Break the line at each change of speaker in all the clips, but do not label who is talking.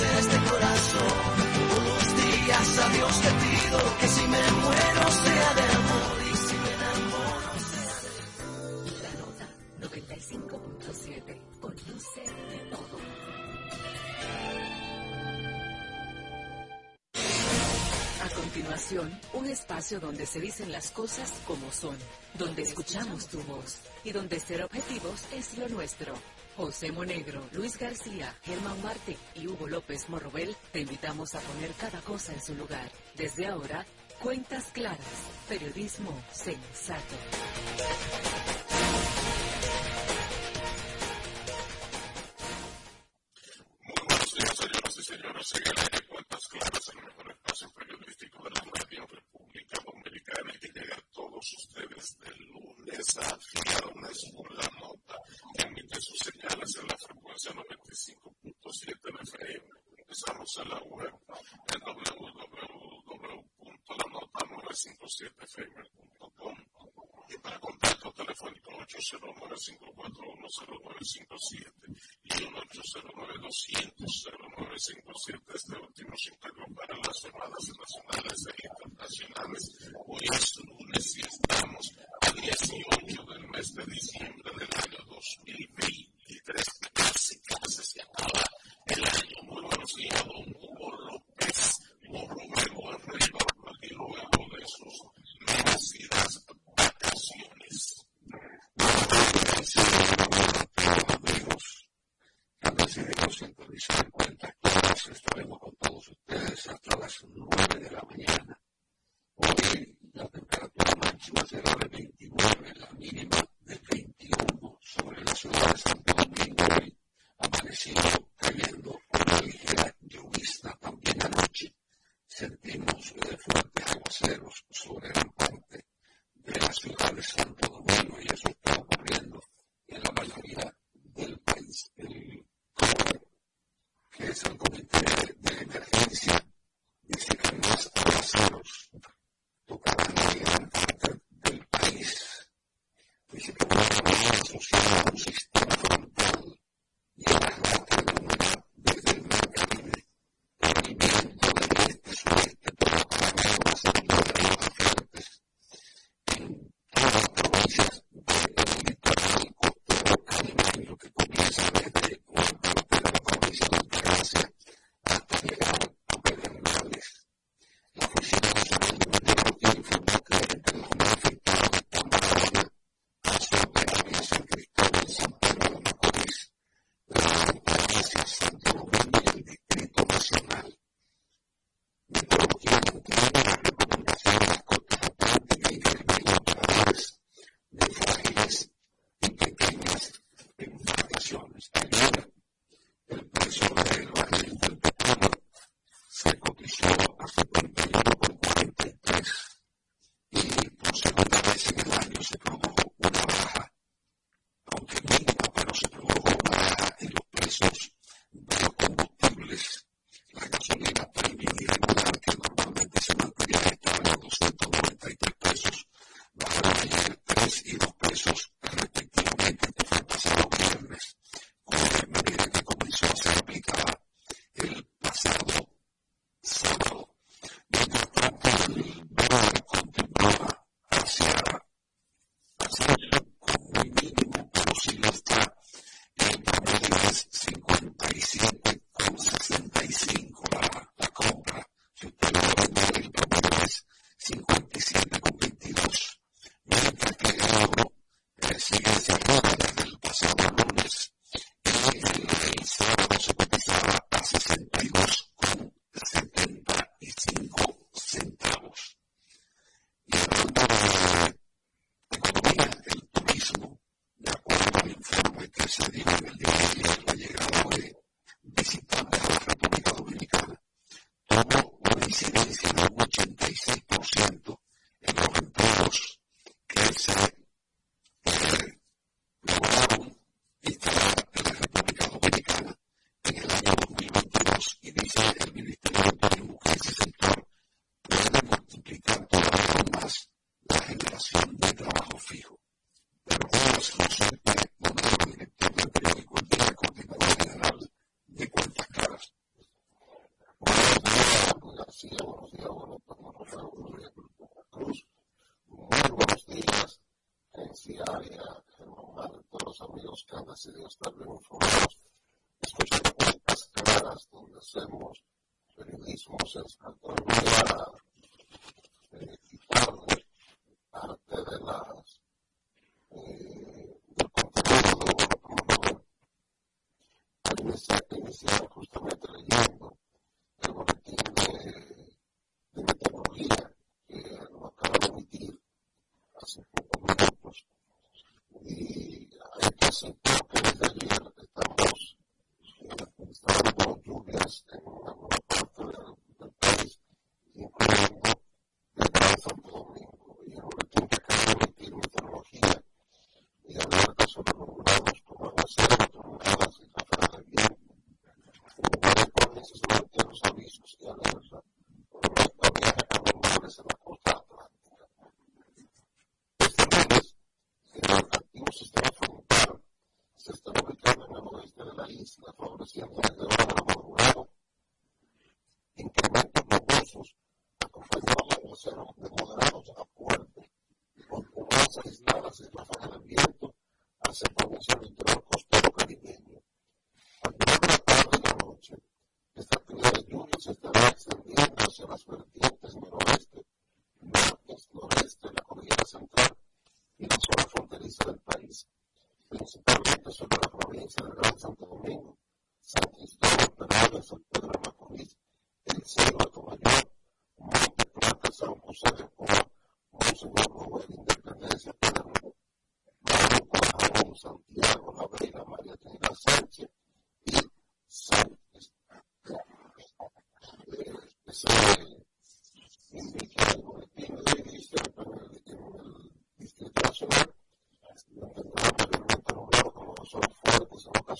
de corazón. Los días a Dios te pido que si me muero sea de amor y si me enamoro sea de
La nota 95.7 conduce de todo. A continuación, un espacio donde se dicen las cosas como son, donde escuchamos tu voz y donde ser objetivos es lo nuestro. José Monegro, Luis García, Germán Marte y Hugo López Morrobel te invitamos a poner cada cosa en su lugar. Desde ahora, cuentas claras, periodismo sensato.
Muy buenos días, señoras y señores. En el aire Cuentas Claras, el mejor espacio periodístico de la media República Dominicana que llega ustedes de lunes a viernes por la nota que emite sus señales en la frecuencia 95.7 de FM. Empezamos en la web en www.lanota957fm.com y para contacto telefónico 809-541-0957 y 1-809-200-0957. Este último se para las llamadas nacionales e internacionales. Hoy es lunes y estamos a 18 del mes de diciembre del año 2023.
Estaremos con todos ustedes hasta las 9 de la mañana. Hoy la temperatura máxima será de 29, la mínima de 21 sobre la ciudad de Santo Domingo. Hoy amaneció cayendo una ligera llovizna también anoche. Sentimos eh, fuertes aguaceros sobre gran parte de la ciudad de Santo Domingo y eso está ocurriendo en la mayoría del país. El COE, que es el Comité de Emergencia, dice que más aguaceros del país. Dice que una problema asociado a un sistema frontal y el arrastre de humedad si las transformadas, escuchando cuentas claras donde hacemos periodismo sensato, para eh, quitarle parte de las eh, del contenido de la promoción. Al iniciar, iniciar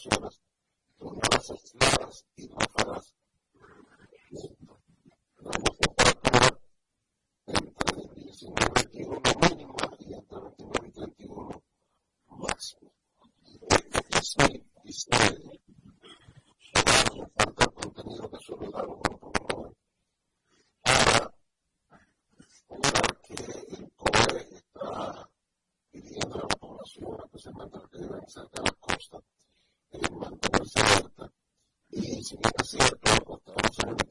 ocasiones, tú y no harás La temperatura entre
19 y 21 y entre 29 y 31 máximo. Falta el que
suele dar un grupo para que el COE está la población, especialmente los que viven cerca si bien es cierto, estamos en un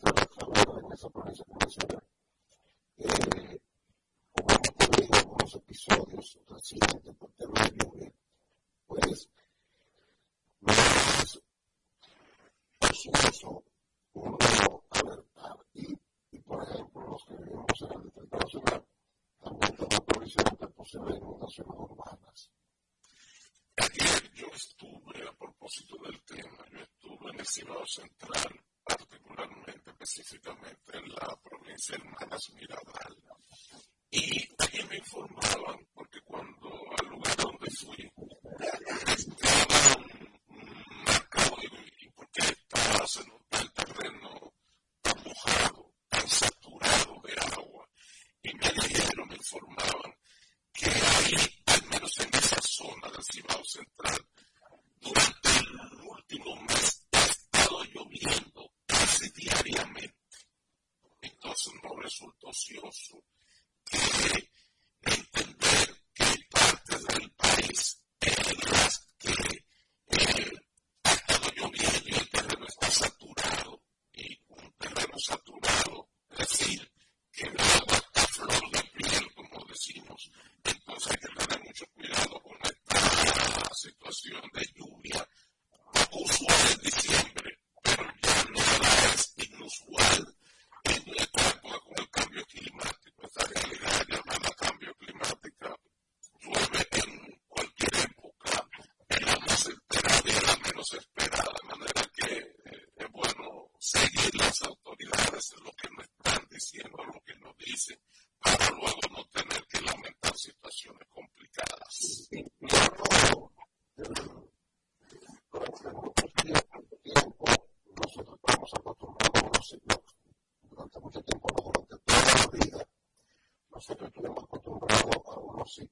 sino central, particularmente específicamente en
la provincia hermana Mirabal.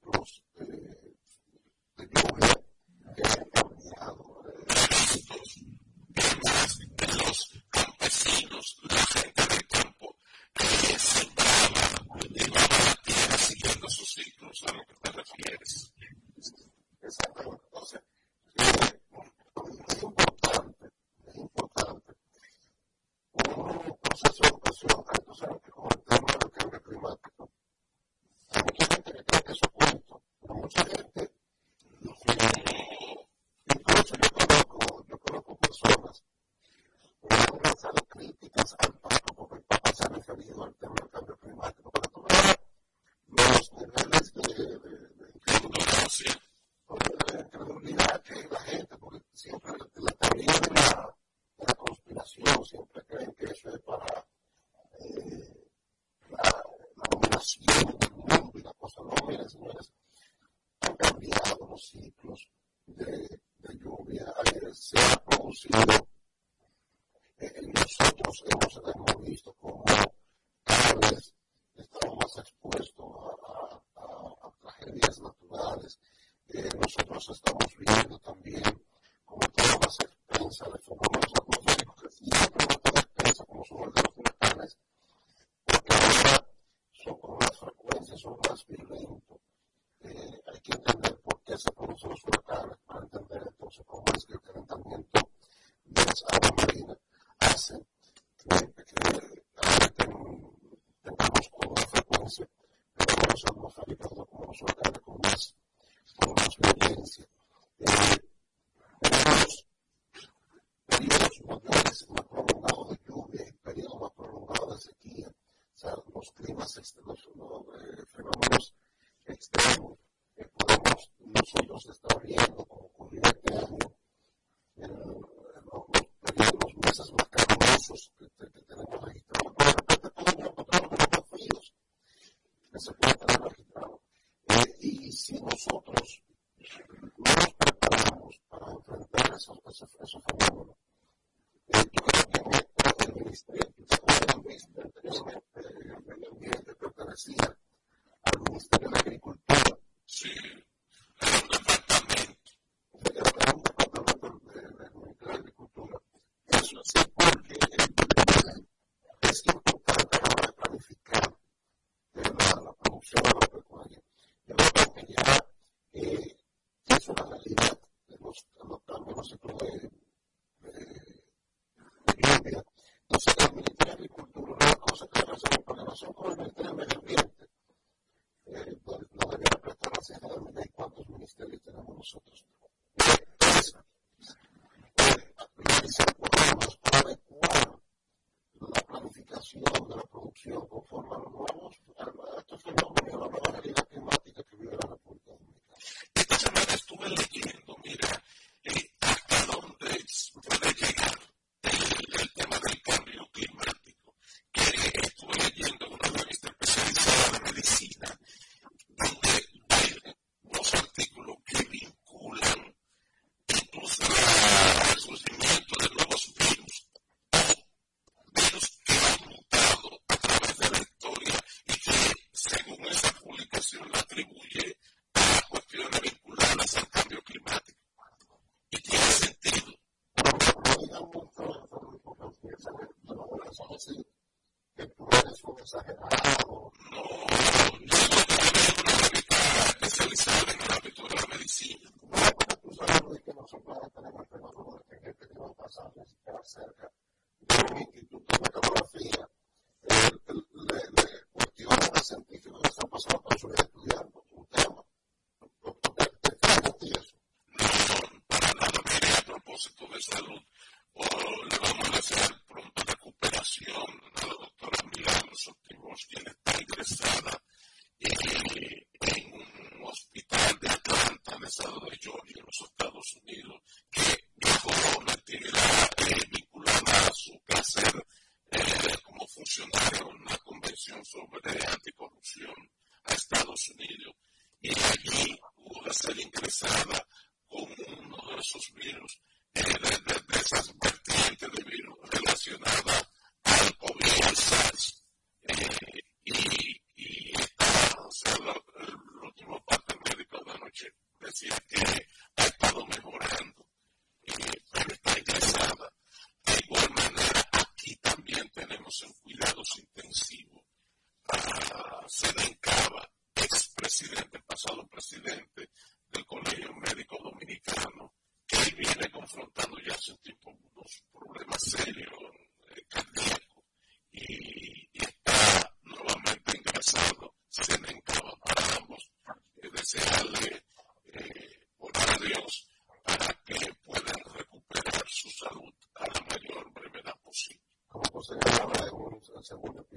cross hemos, visto cómo cada vez estamos
más expuestos a, tragedias naturales. Eh, nosotros estamos viendo también como
todas las expensas de eso, eso fue second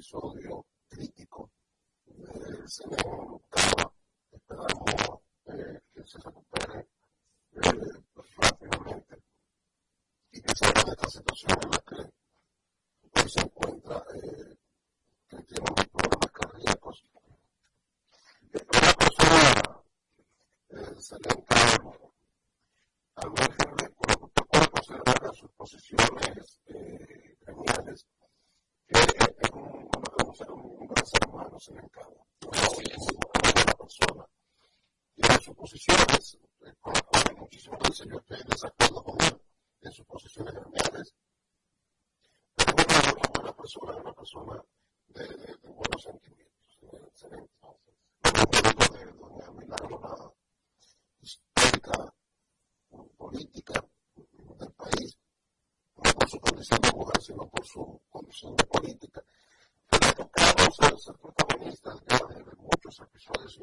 episodio crítico. Eh, se nos acaba, esperamos eh, que se recupere. sino por su condición de política. Fernando Carlos es el protagonista de muchos episodios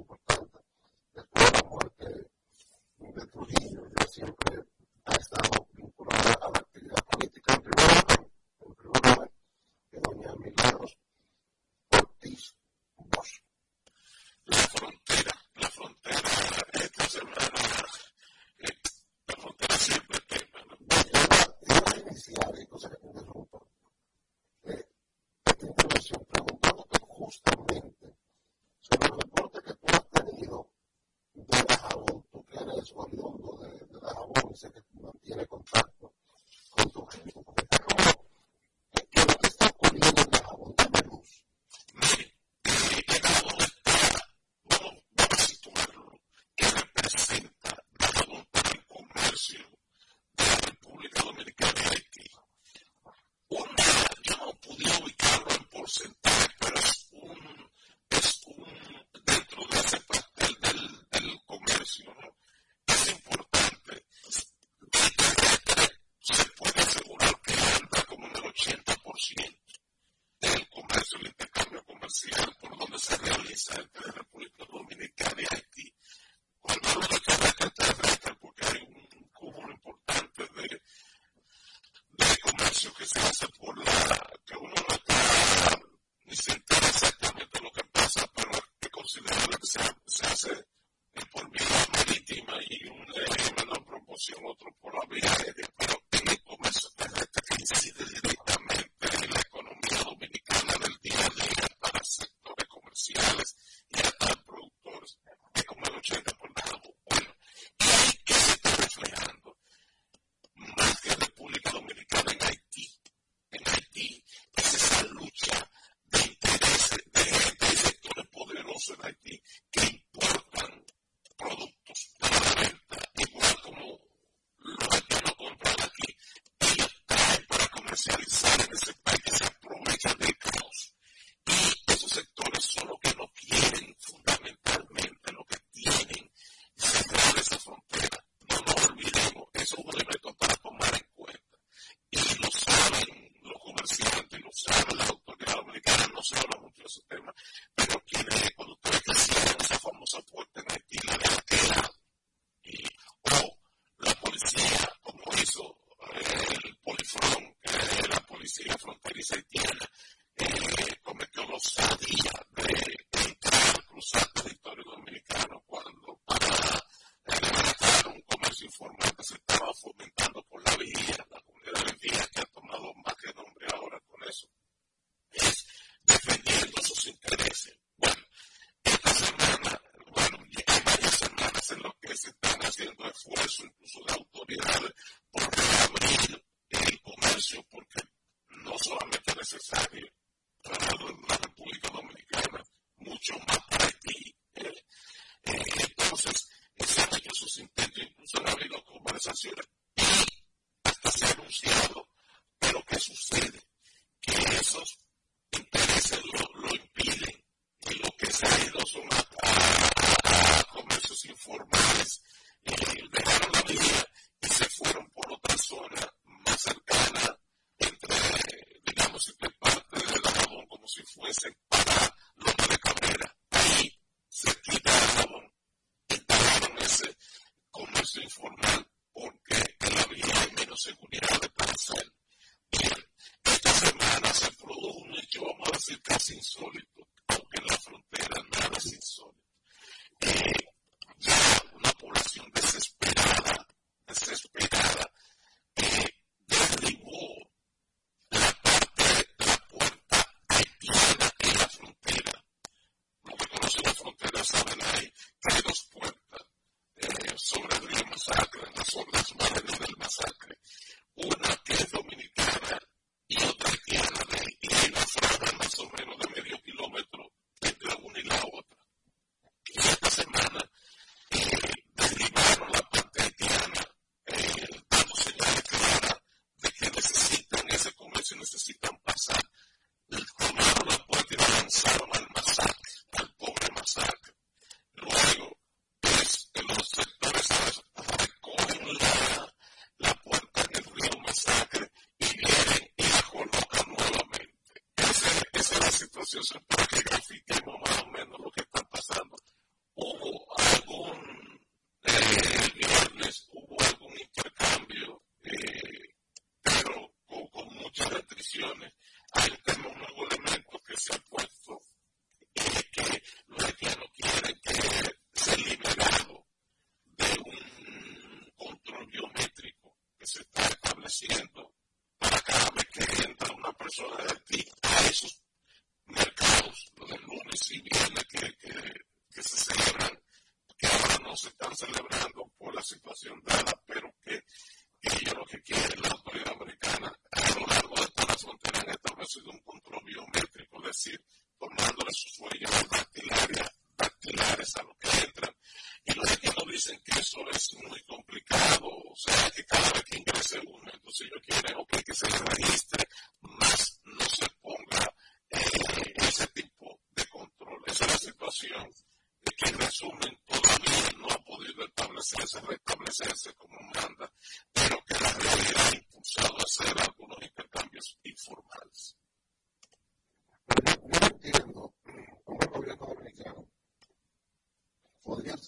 canciones hasta se anunciaron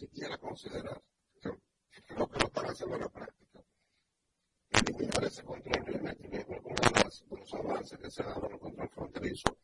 siquiera considerar lo que lo para hacerlo en la práctica. Eliminar ese control realmente es uno de los avances que se ha dado en el control fronterizo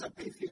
del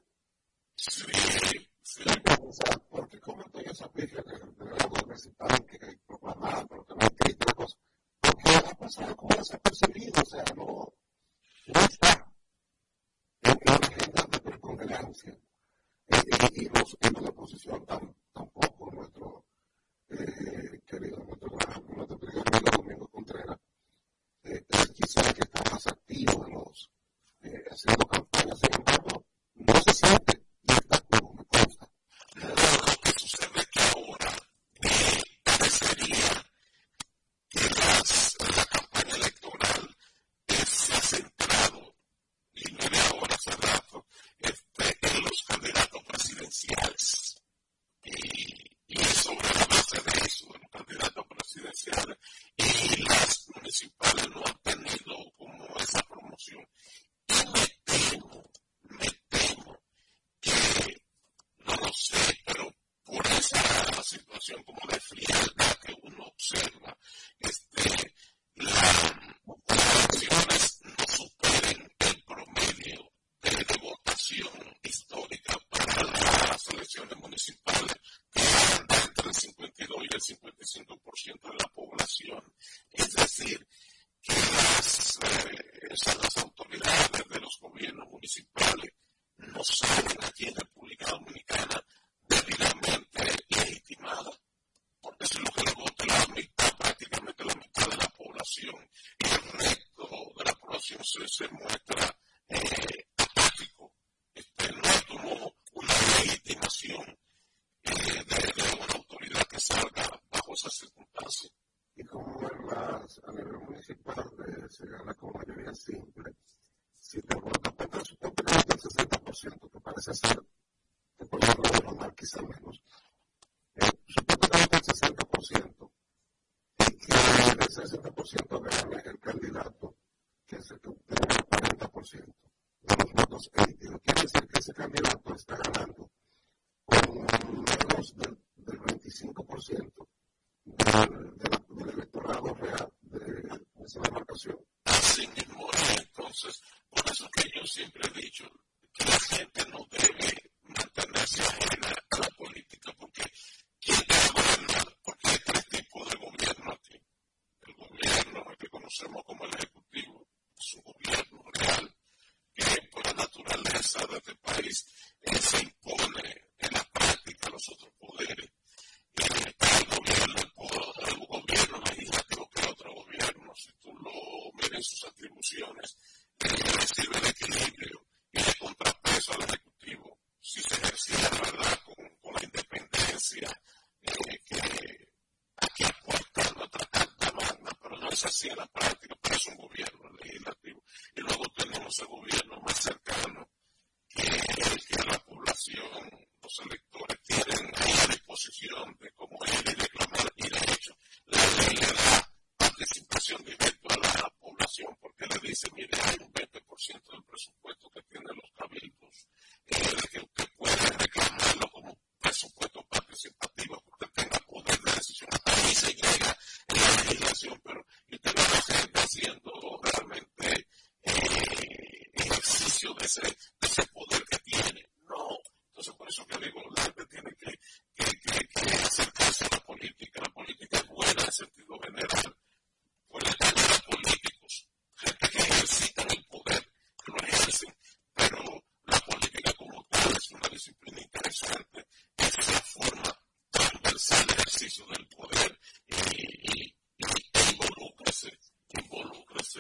cena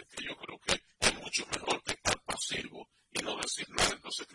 que yo creo que es mucho mejor que
estar pasivo y no decir nada. Entonces,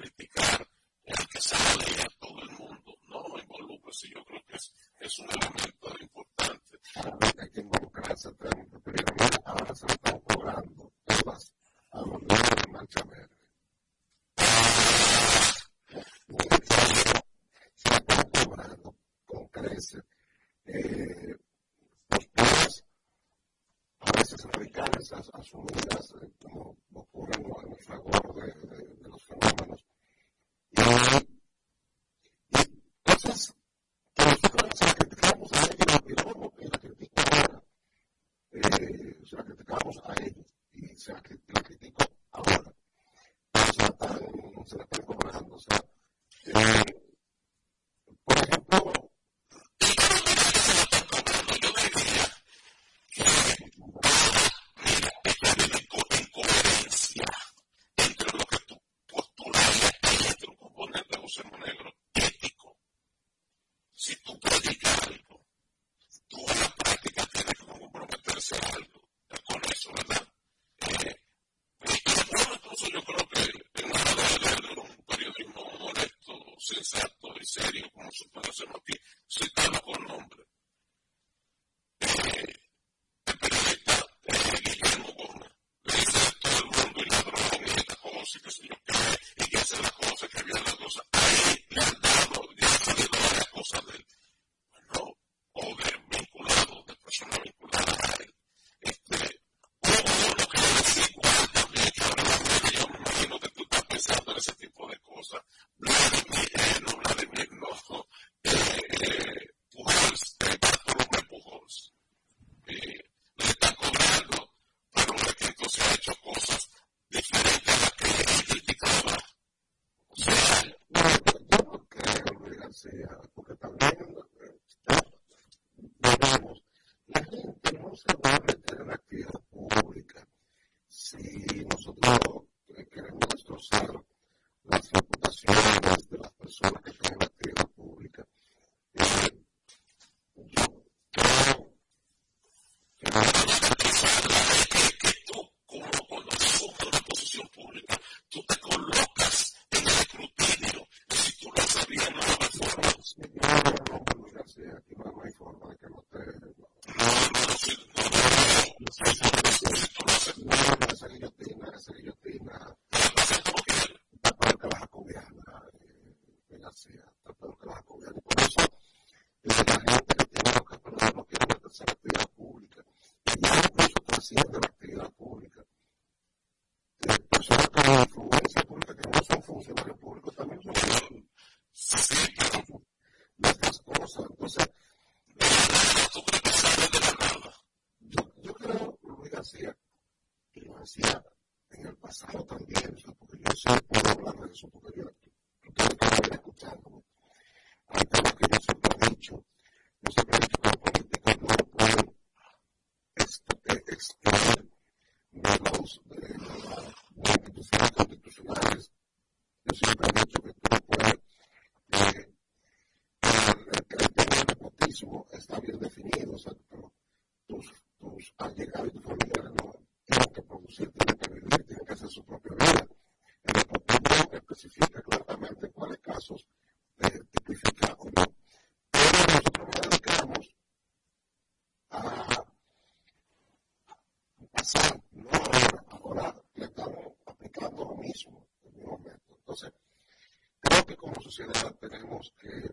sociedad tenemos que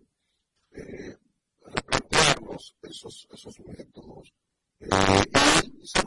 eh, replantearnos esos, esos métodos eh, y ser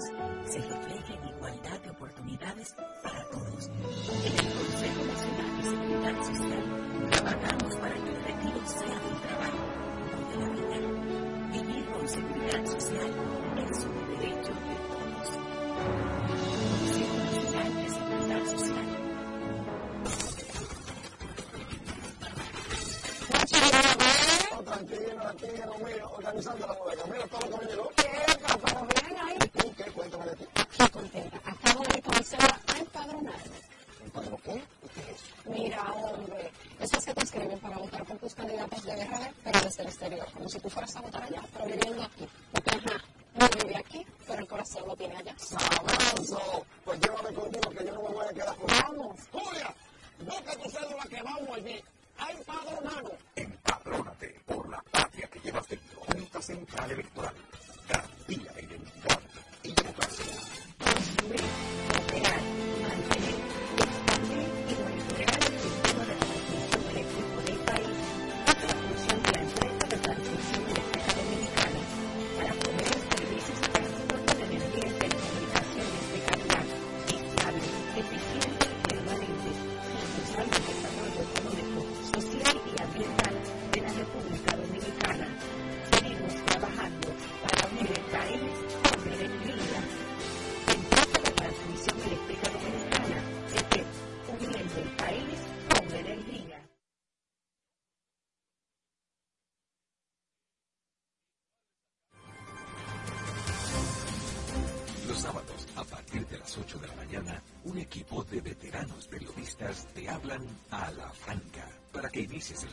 se refleje en igualdad de oportunidades para todos. En el Consejo Nacional de Seguridad Social trabajamos para que el retiro sea del trabajo, no de la vida. Vivir con seguridad social es un derecho de todos. Consejo Nacional de Seguridad Social.
Tranquilo, mira, organizando la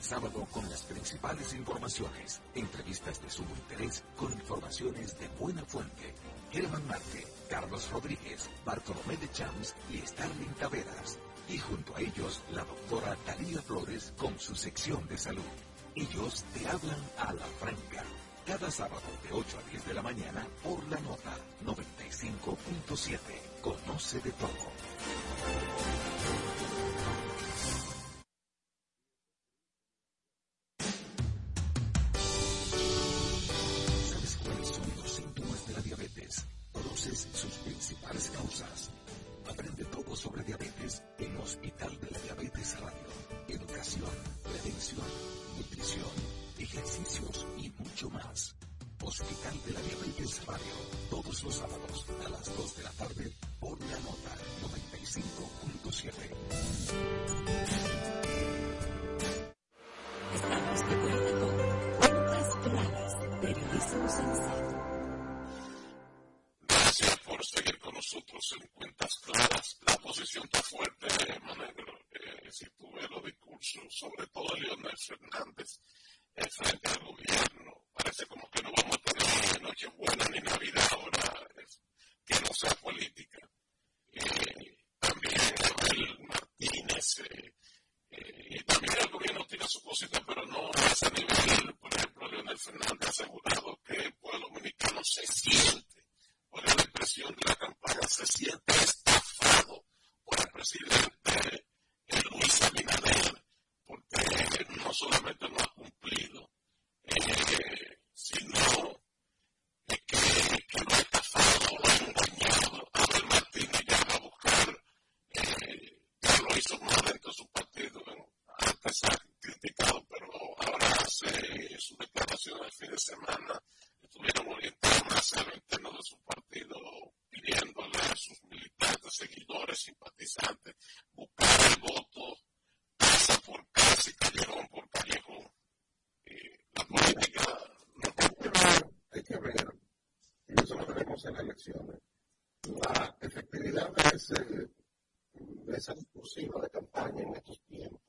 sábado con las principales informaciones, entrevistas de sumo interés con informaciones de buena fuente. Germán Marte, Carlos Rodríguez, Bartolomé de Champs y Starling Taveras. Y junto a ellos, la doctora Talía Flores con su sección de salud. Ellos te hablan a la franca. Cada sábado de 8 a 10 de la mañana por la nota 95.7.
Gracias por seguir con nosotros en Cuentas Claras. La posición está fuerte, eh, Manegro. Eh, si tú ves los discursos, sobre todo de Leonel Fernández, frente al gobierno, parece como que no vamos a tener ni Nochebuena ni Navidad ahora, que no sea política. Eh, también Abel Martínez, eh, y también el gobierno tiene su cosita, pero no a ese nivel. Por ejemplo, Leonel Fernández ha asegurado que el pueblo dominicano se siente por la expresión de la campaña, se siente estafado por el presidente eh, Luis Abinader, porque no solamente no ha cumplido, eh, sino eh, que, que lo ha estafado, lo ha engañado. Abel Martínez ya va a buscar, eh, ya lo hizo más dentro de su partido,
que se ha criticado, pero ahora hace su declaración el fin de semana. Estuvieron orientados más al interno de su partido, pidiéndole a sus militantes, seguidores, simpatizantes, buscar el
voto casa por casa y callejón por callejón. La política no hay que ver,
hay que ver, y eso lo tenemos en las elecciones, la efectividad de, ese, de esa discursiva
de
campaña en estos tiempos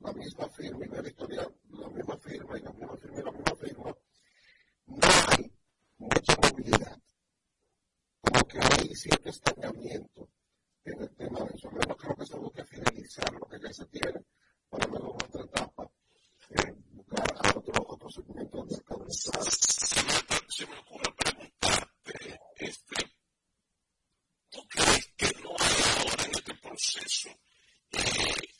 la misma firma y la historia, la misma firma y la misma firma y la misma firma, no hay mucha movilidad. Como que hay cierto estancamiento en el
tema de eso. Al creo que se que finalizar lo que ya se tiene para luego otra etapa, eh, buscar a otro, otro segmento del mercado. Se me ocurre preguntarte, este, ¿tú crees que no hay ahora en este proceso? Eh,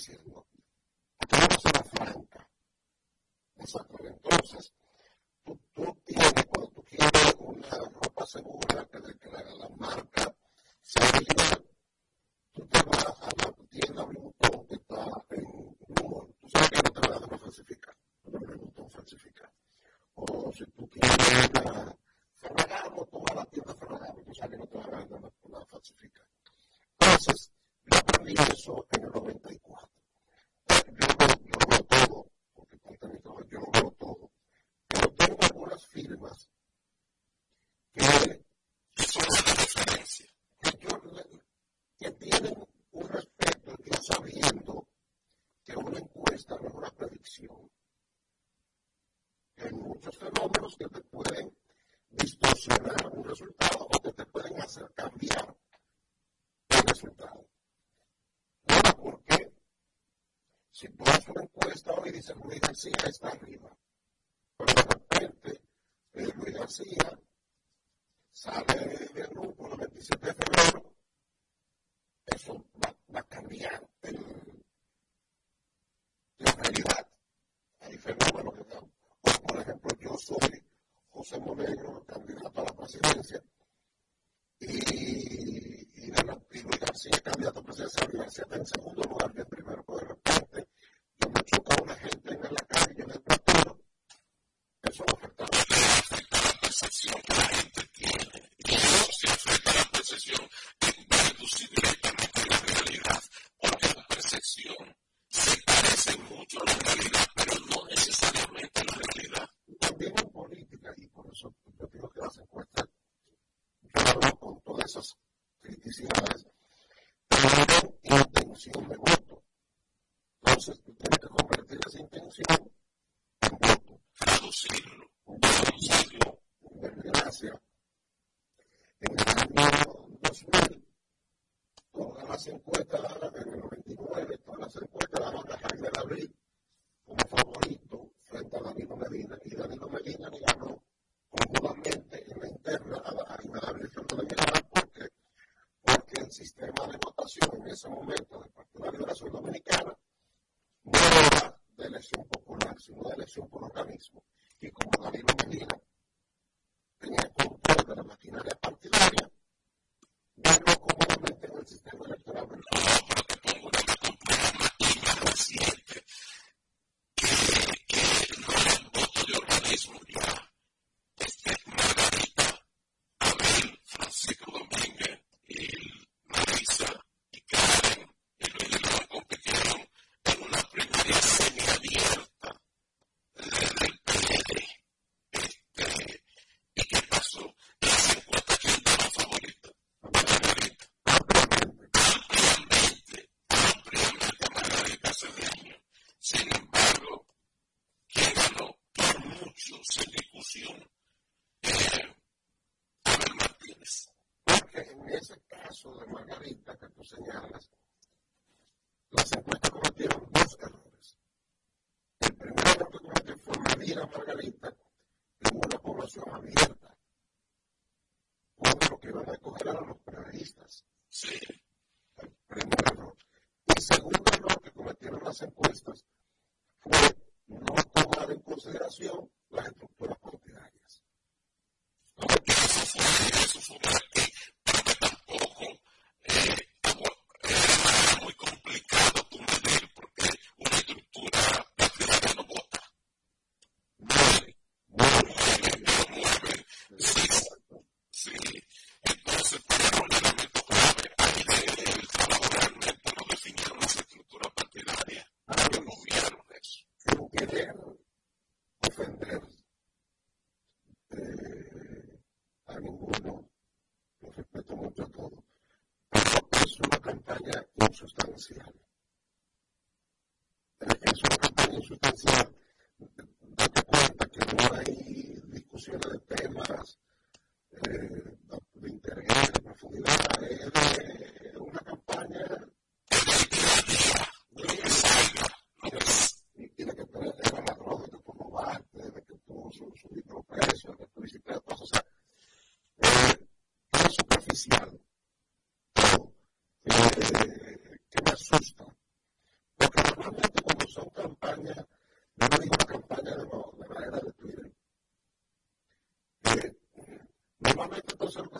decirlo.
Acabamos en la franca. Exacto. Entonces, tú, tienes, cuando tú
quieres una ropa segura, que, que la, la marca sea original, tú te vas a la tienda un Bluetooth que está en Google. Tú sabes que no te la van a falsificar. No te falsificar. O si tú quieres una Ferragamo, tú la tienda Ferragamo. Tú sabes que no te van a, no la falsificar. Entonces, comienzo en el 94. Yo no yo todo, porque yo no veo todo, pero tengo algunas firmas que son de referencia, que yo que tienen un respeto, yo sabiendo que una encuesta no es una predicción. Hay muchos fenómenos que te pueden distorsionar un resultado o que te pueden hacer cambiar el
resultado. García está arriba. Pero de repente, Luis García sale del grupo el 27 de febrero. Eso va, va a cambiar el,
la realidad. Hay
fenómenos que están. O, por ejemplo, yo soy José Monegro, candidato a la presidencia. Y, y, de la, y Luis García, candidato a presidencia, Luis García
está en
segundo lugar que primero. Pero de repente, yo me choca una
gente en
la calle, en el partido, eso va a la percepción que la gente tiene. Y eso se afecta la percepción va a reducir directamente la realidad, porque la percepción se parece mucho a la realidad, pero no necesariamente a la realidad. También en política, y por eso yo digo que las encuestas, yo hablo con todas esas criticidades, tienen intención de voto. Entonces, tú tienes que
convertir esa intención en voto. Traducirlo. Traducirlo. Desgracia. En el año 2000, todas las encuestas, en el 99, todas las encuestas daban a Jaime David como favorito frente a Danilo Medina. Y Danilo
Medina le ganó cómodamente en la interna a Jaime David frente a Danilo porque, porque el sistema de votación en ese momento del Partido de la Liberación Dominicana no era de elección popular, sino de elección por organismo. Y como David Medina tenía control de la maquinaria partidaria, ganó cómodamente en el sistema electoral. Reciente, que, no el voto de organismo.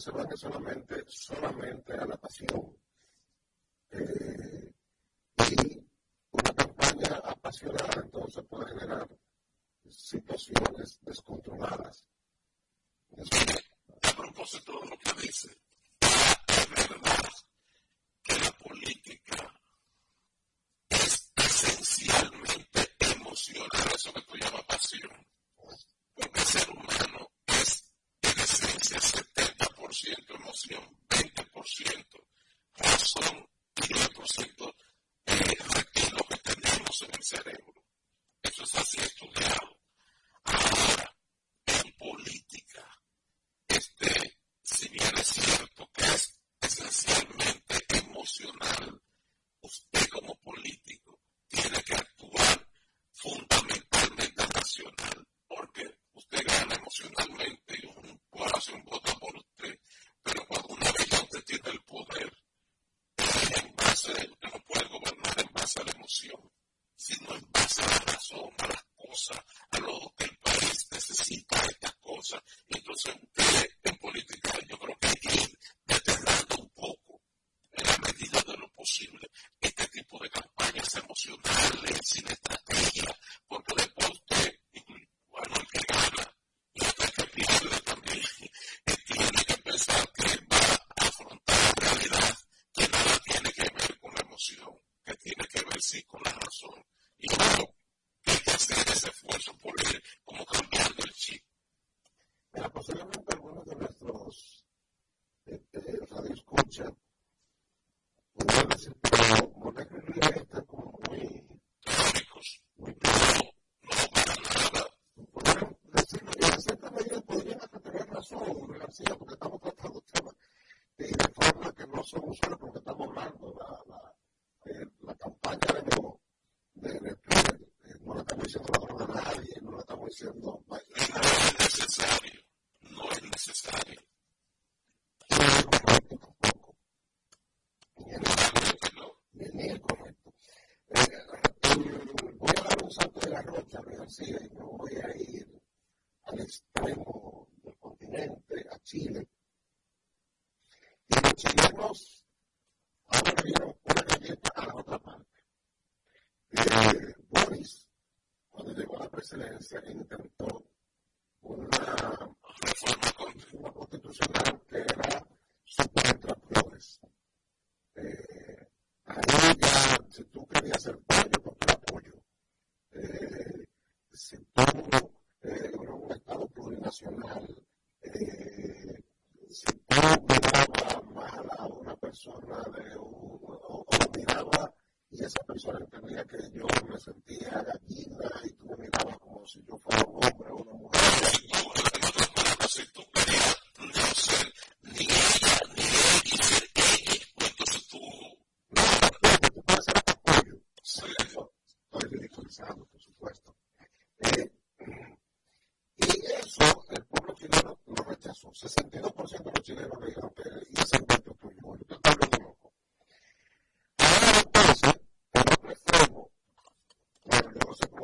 Se van solamente, solamente a la pasión. 小小的。A la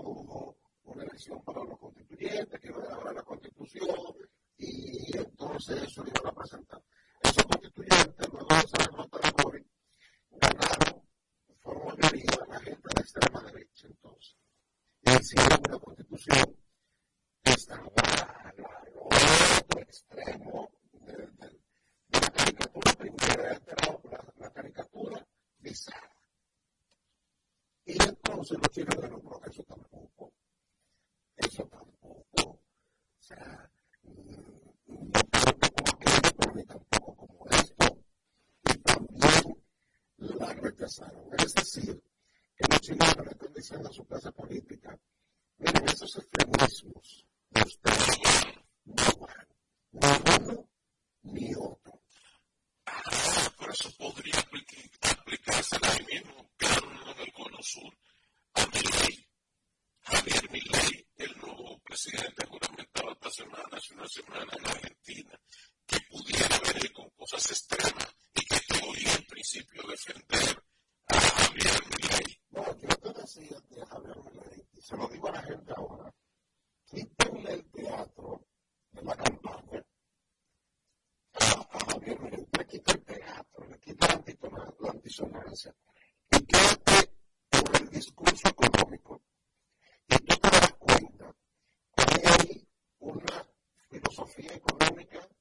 una elección para los constituyentes, que iban a grabar la constitución, y entonces eso lo iban a presentar. economía económica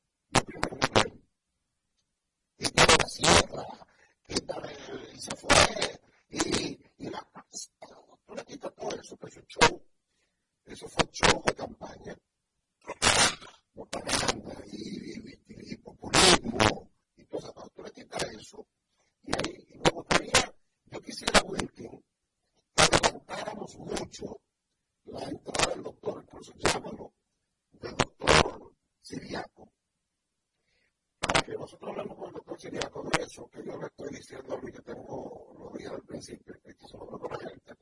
diciendo lo que tengo, lo dije al principio, esto se lo la gente,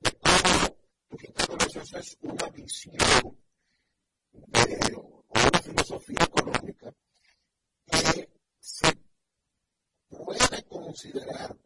de cómo tu quinta es una visión de, una filosofía económica que se puede considerar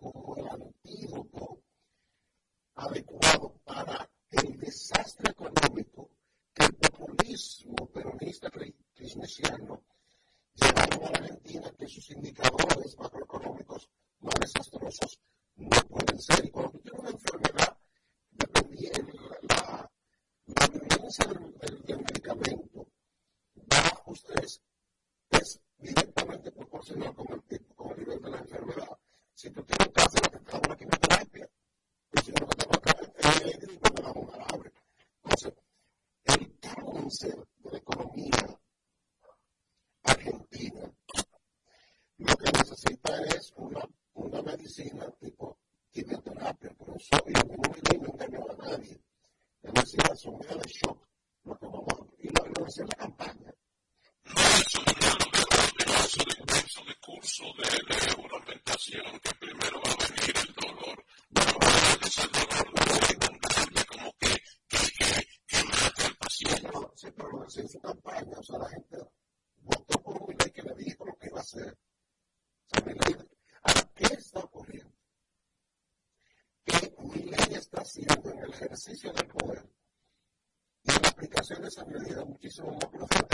ejercicio del poder. Y la aplicación de esa medida muchísimo más profunda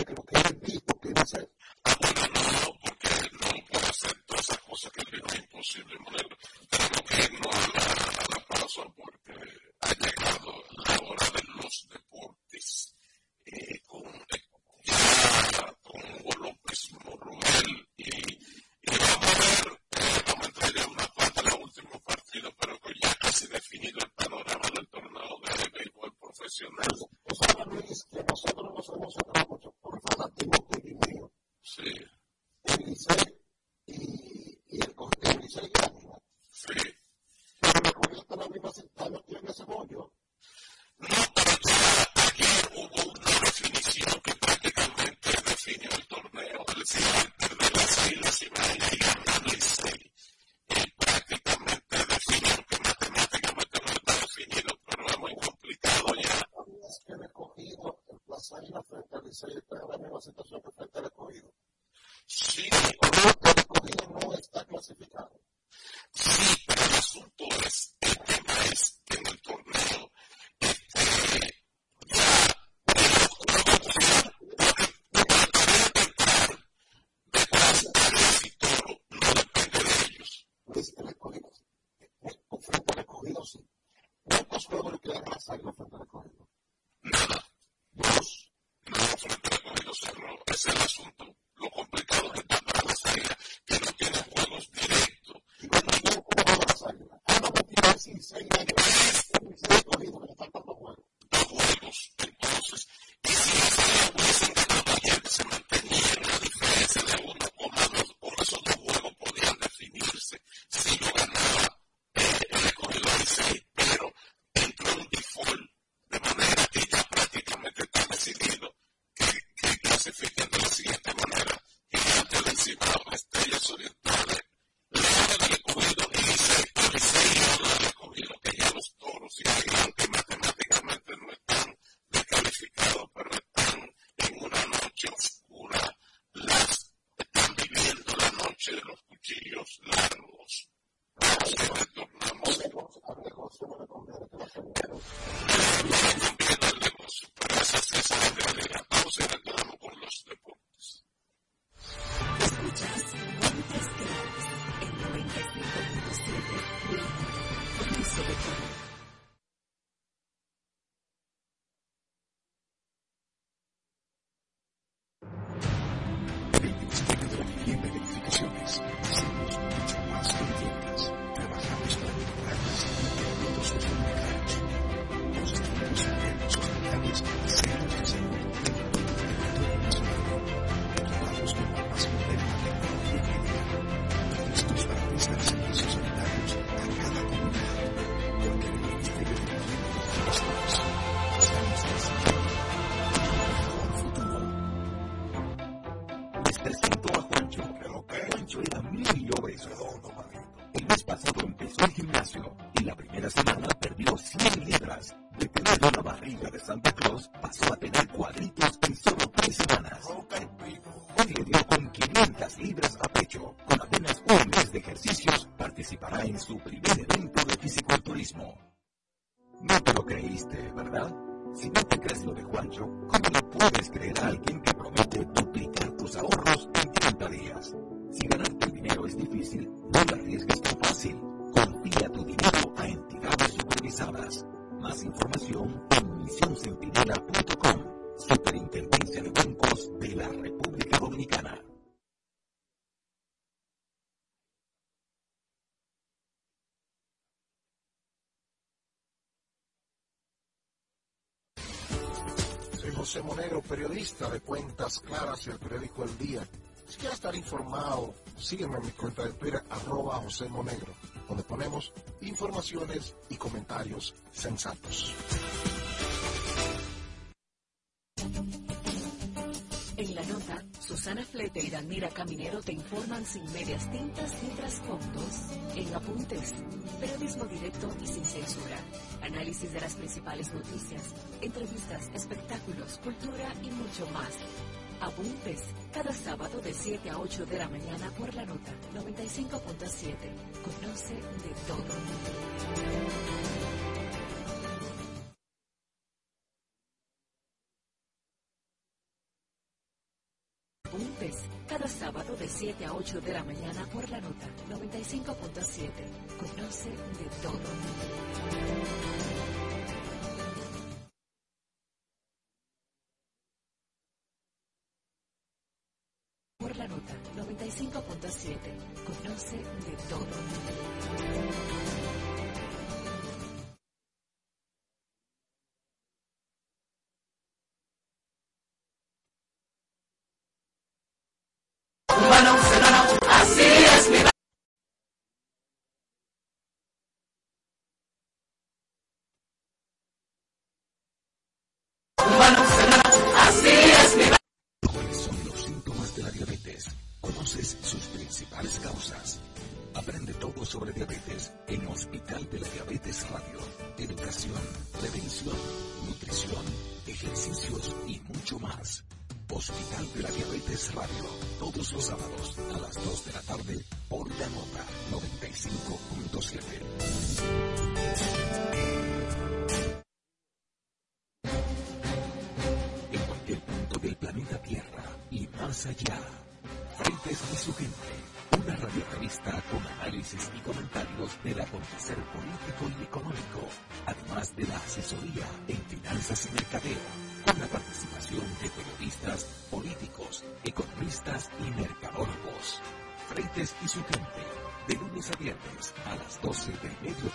say
José Periodista de Cuentas Claras y el periódico El Día. Si quieres estar informado, sígueme en mi cuenta de Twitter, arroba José Monegro, donde ponemos informaciones y comentarios sensatos.
En la nota, Susana Flete y Danira Caminero te informan sin medias tintas ni trasfondos. En apuntes, periodismo directo y sin censura. Análisis de las principales noticias, entrevistas, espectáculos, cultura y mucho más. Apuntes, cada sábado de 7 a 8 de la mañana por la nota 95.7. Conoce de todo. cada sábado de 7 a 8 de la mañana por la nota 95.7. Conoce de todo.
Las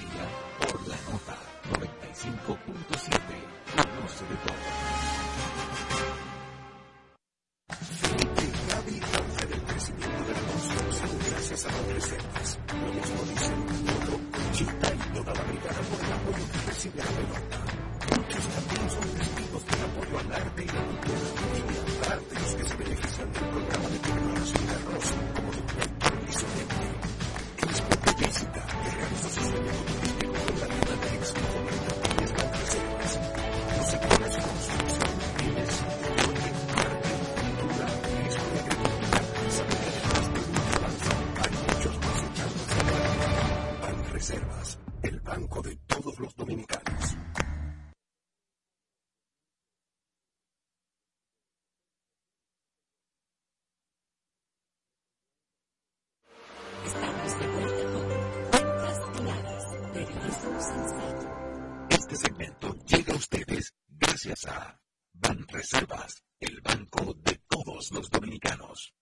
los dominicanos.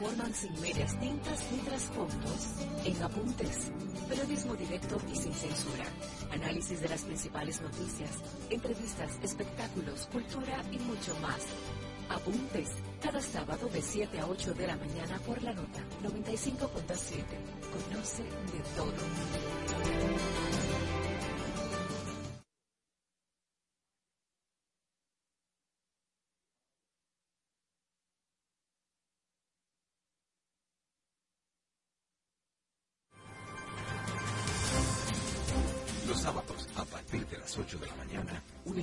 Informan sin medias tintas ni trasfondos. En Apuntes, periodismo directo y sin censura. Análisis de las principales noticias, entrevistas, espectáculos, cultura y mucho más. Apuntes, cada sábado de 7 a 8 de la mañana por la nota 95.7. Conoce de todo.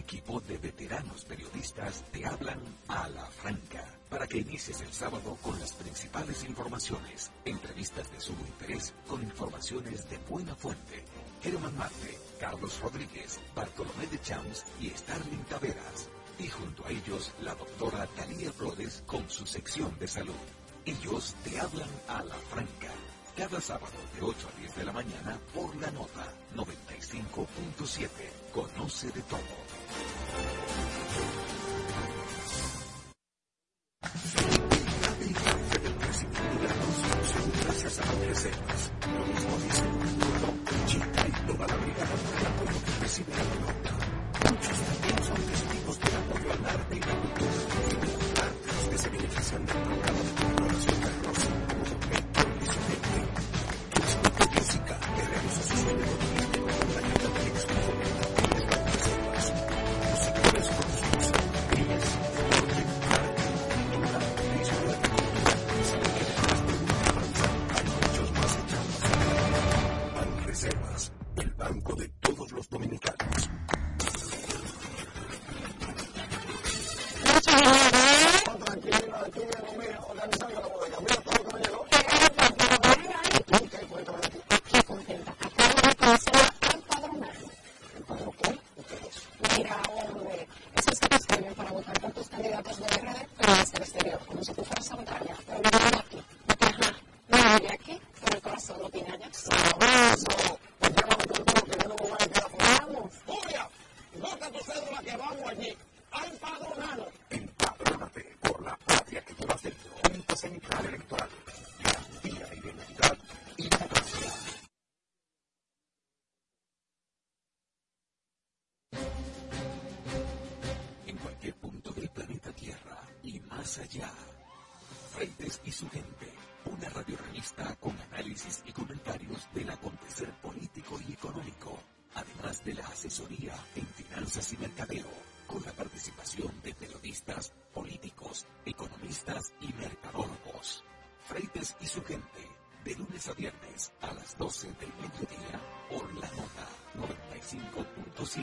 Equipo de veteranos periodistas te hablan a la franca para que inicies el sábado con las principales informaciones, entrevistas de sumo interés con informaciones de buena fuente. Germán Marte, Carlos Rodríguez, Bartolomé de Champs y Starling Taveras. Y junto a ellos, la doctora Talía Flores con su sección de salud. Ellos te hablan a la franca cada sábado de 8 a 10 de la mañana por la nota 95.7. Conoce de todo. Gracias a las reservas, lo dicen, Chica y toda la brigada por el apoyo que recibe la nota. Muchos también son testigos del apoyo al arte y la cultura y que se benefician del programa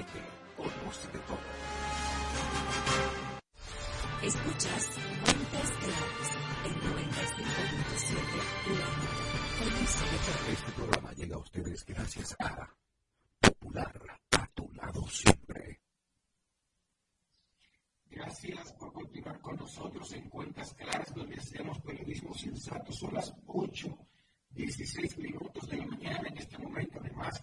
De todo. Escuchas Mentes
Creadas en 95.7 Este programa llega a ustedes gracias a Popular, a tu lado siempre. Gracias por continuar con nosotros en Cuentas Claras, donde hacemos periodismo sensato. Son las 8, 16 minutos de la mañana en este momento. Además,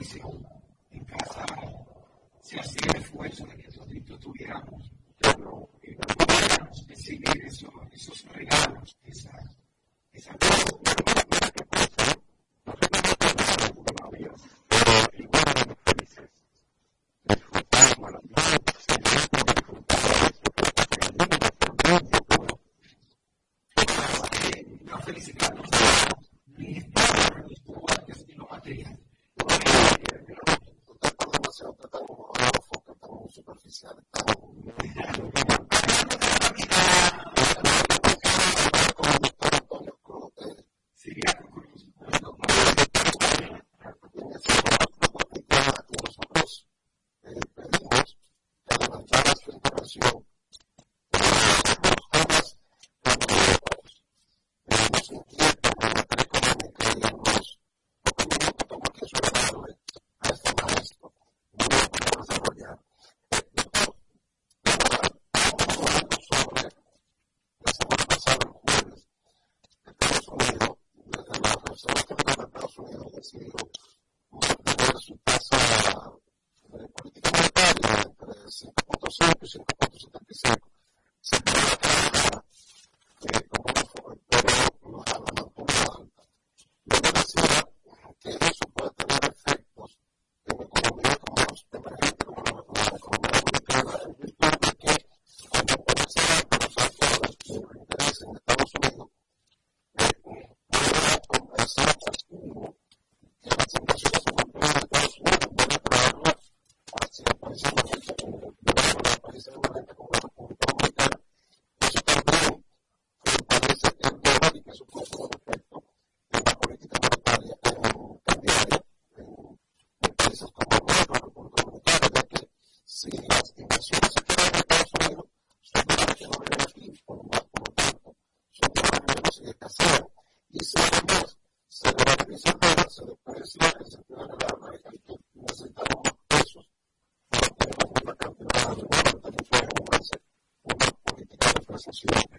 en casa se hacía el esfuerzo de que nosotros tuviéramos, pero no podíamos recibir esos, esos regalos, esas, esas cosas. Su meta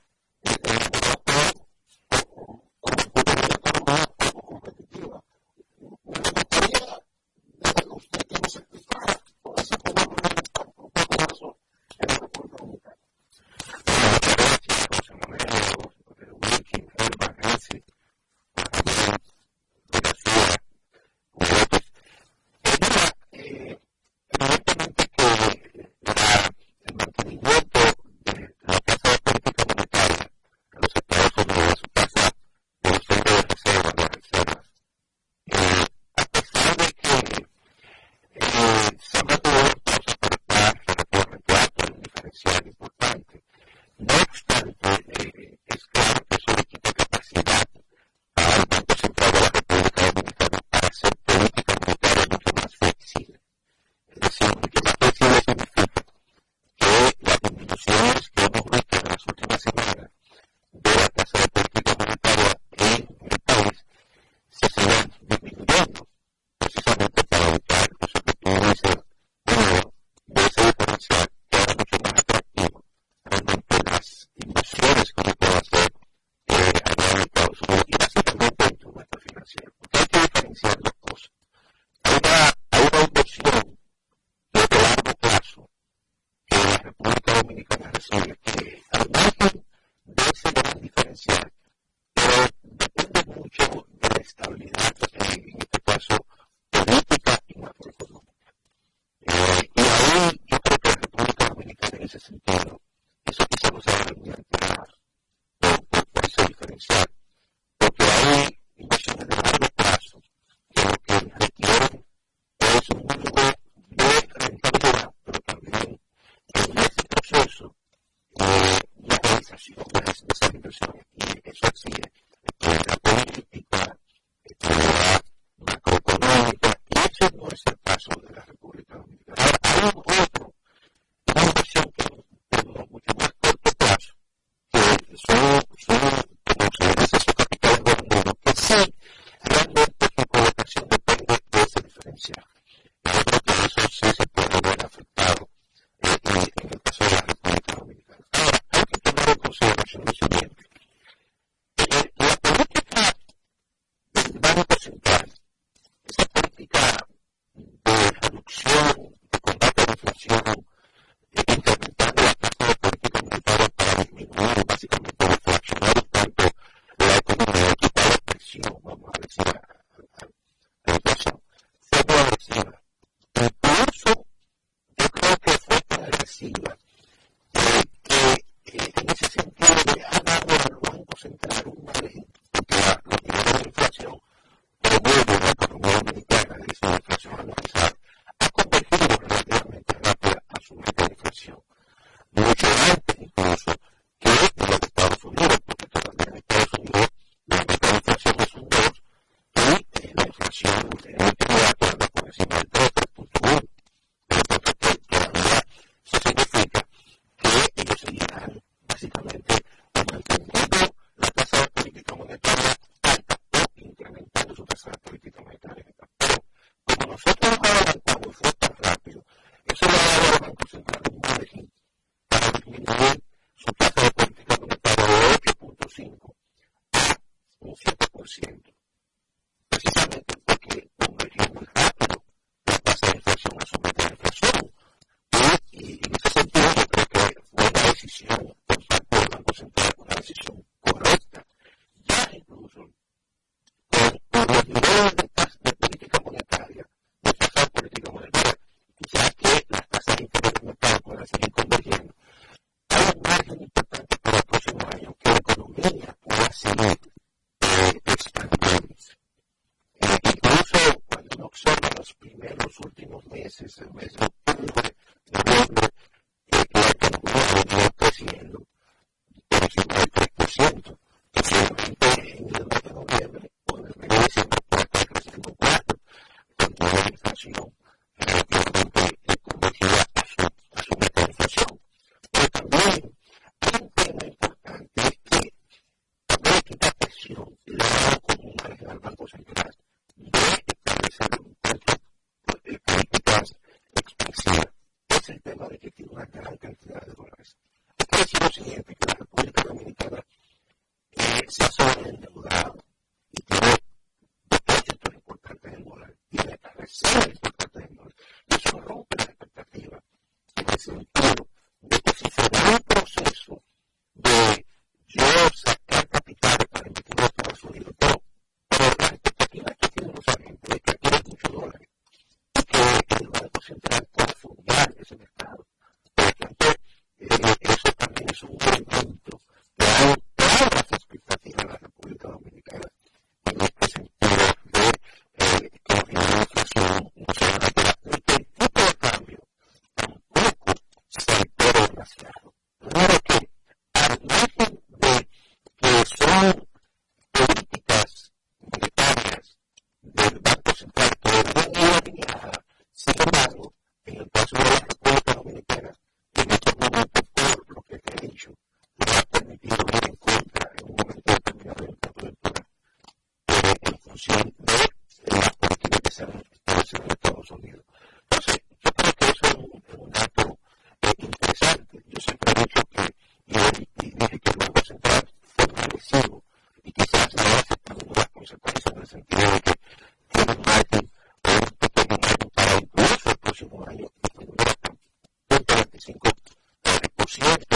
es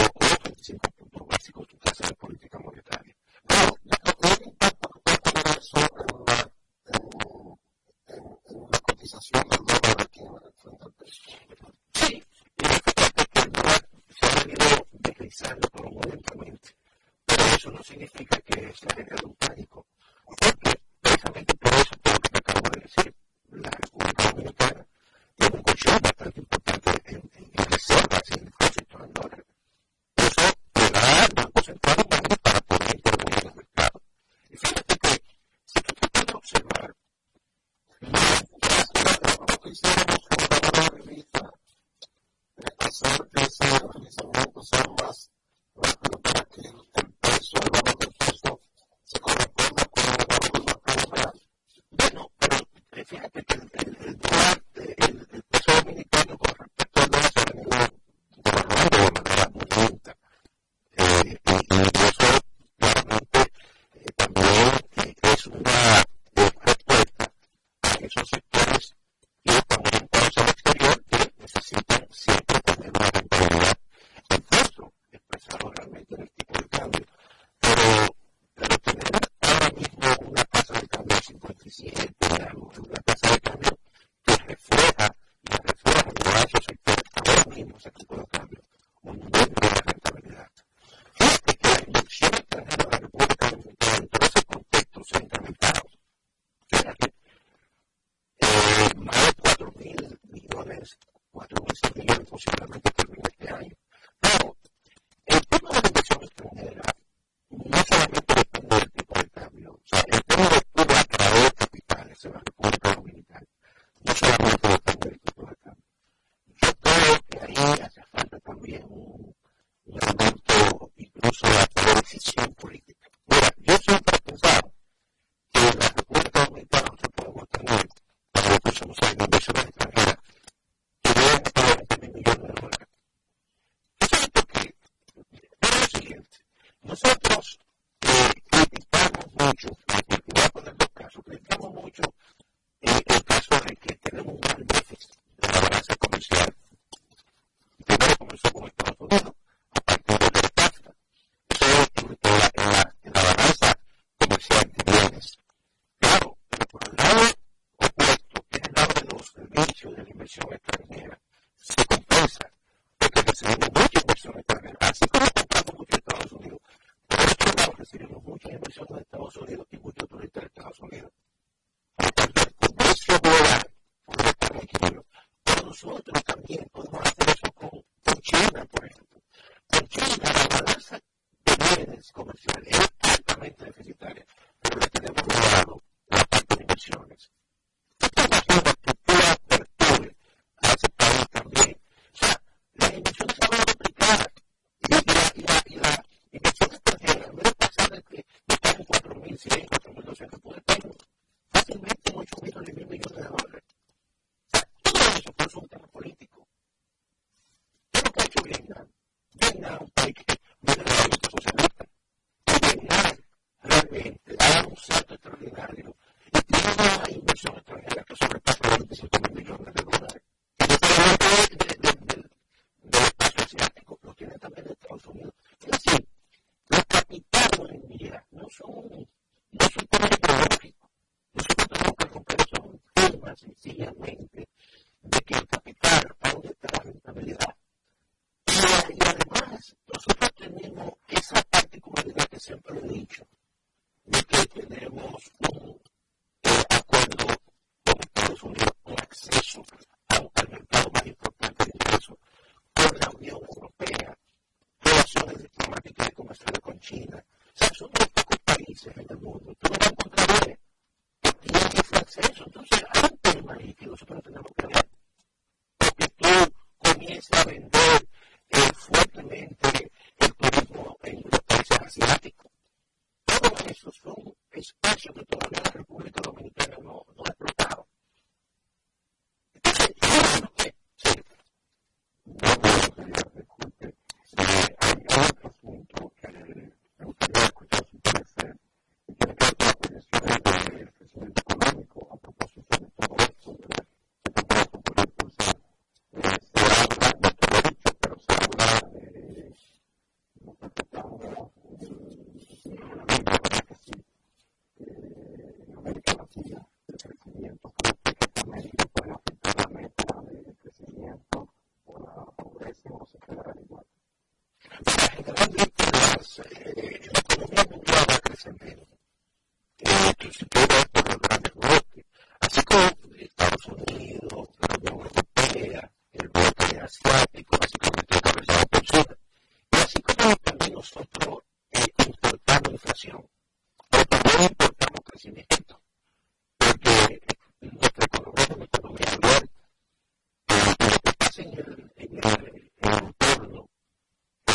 como también nosotros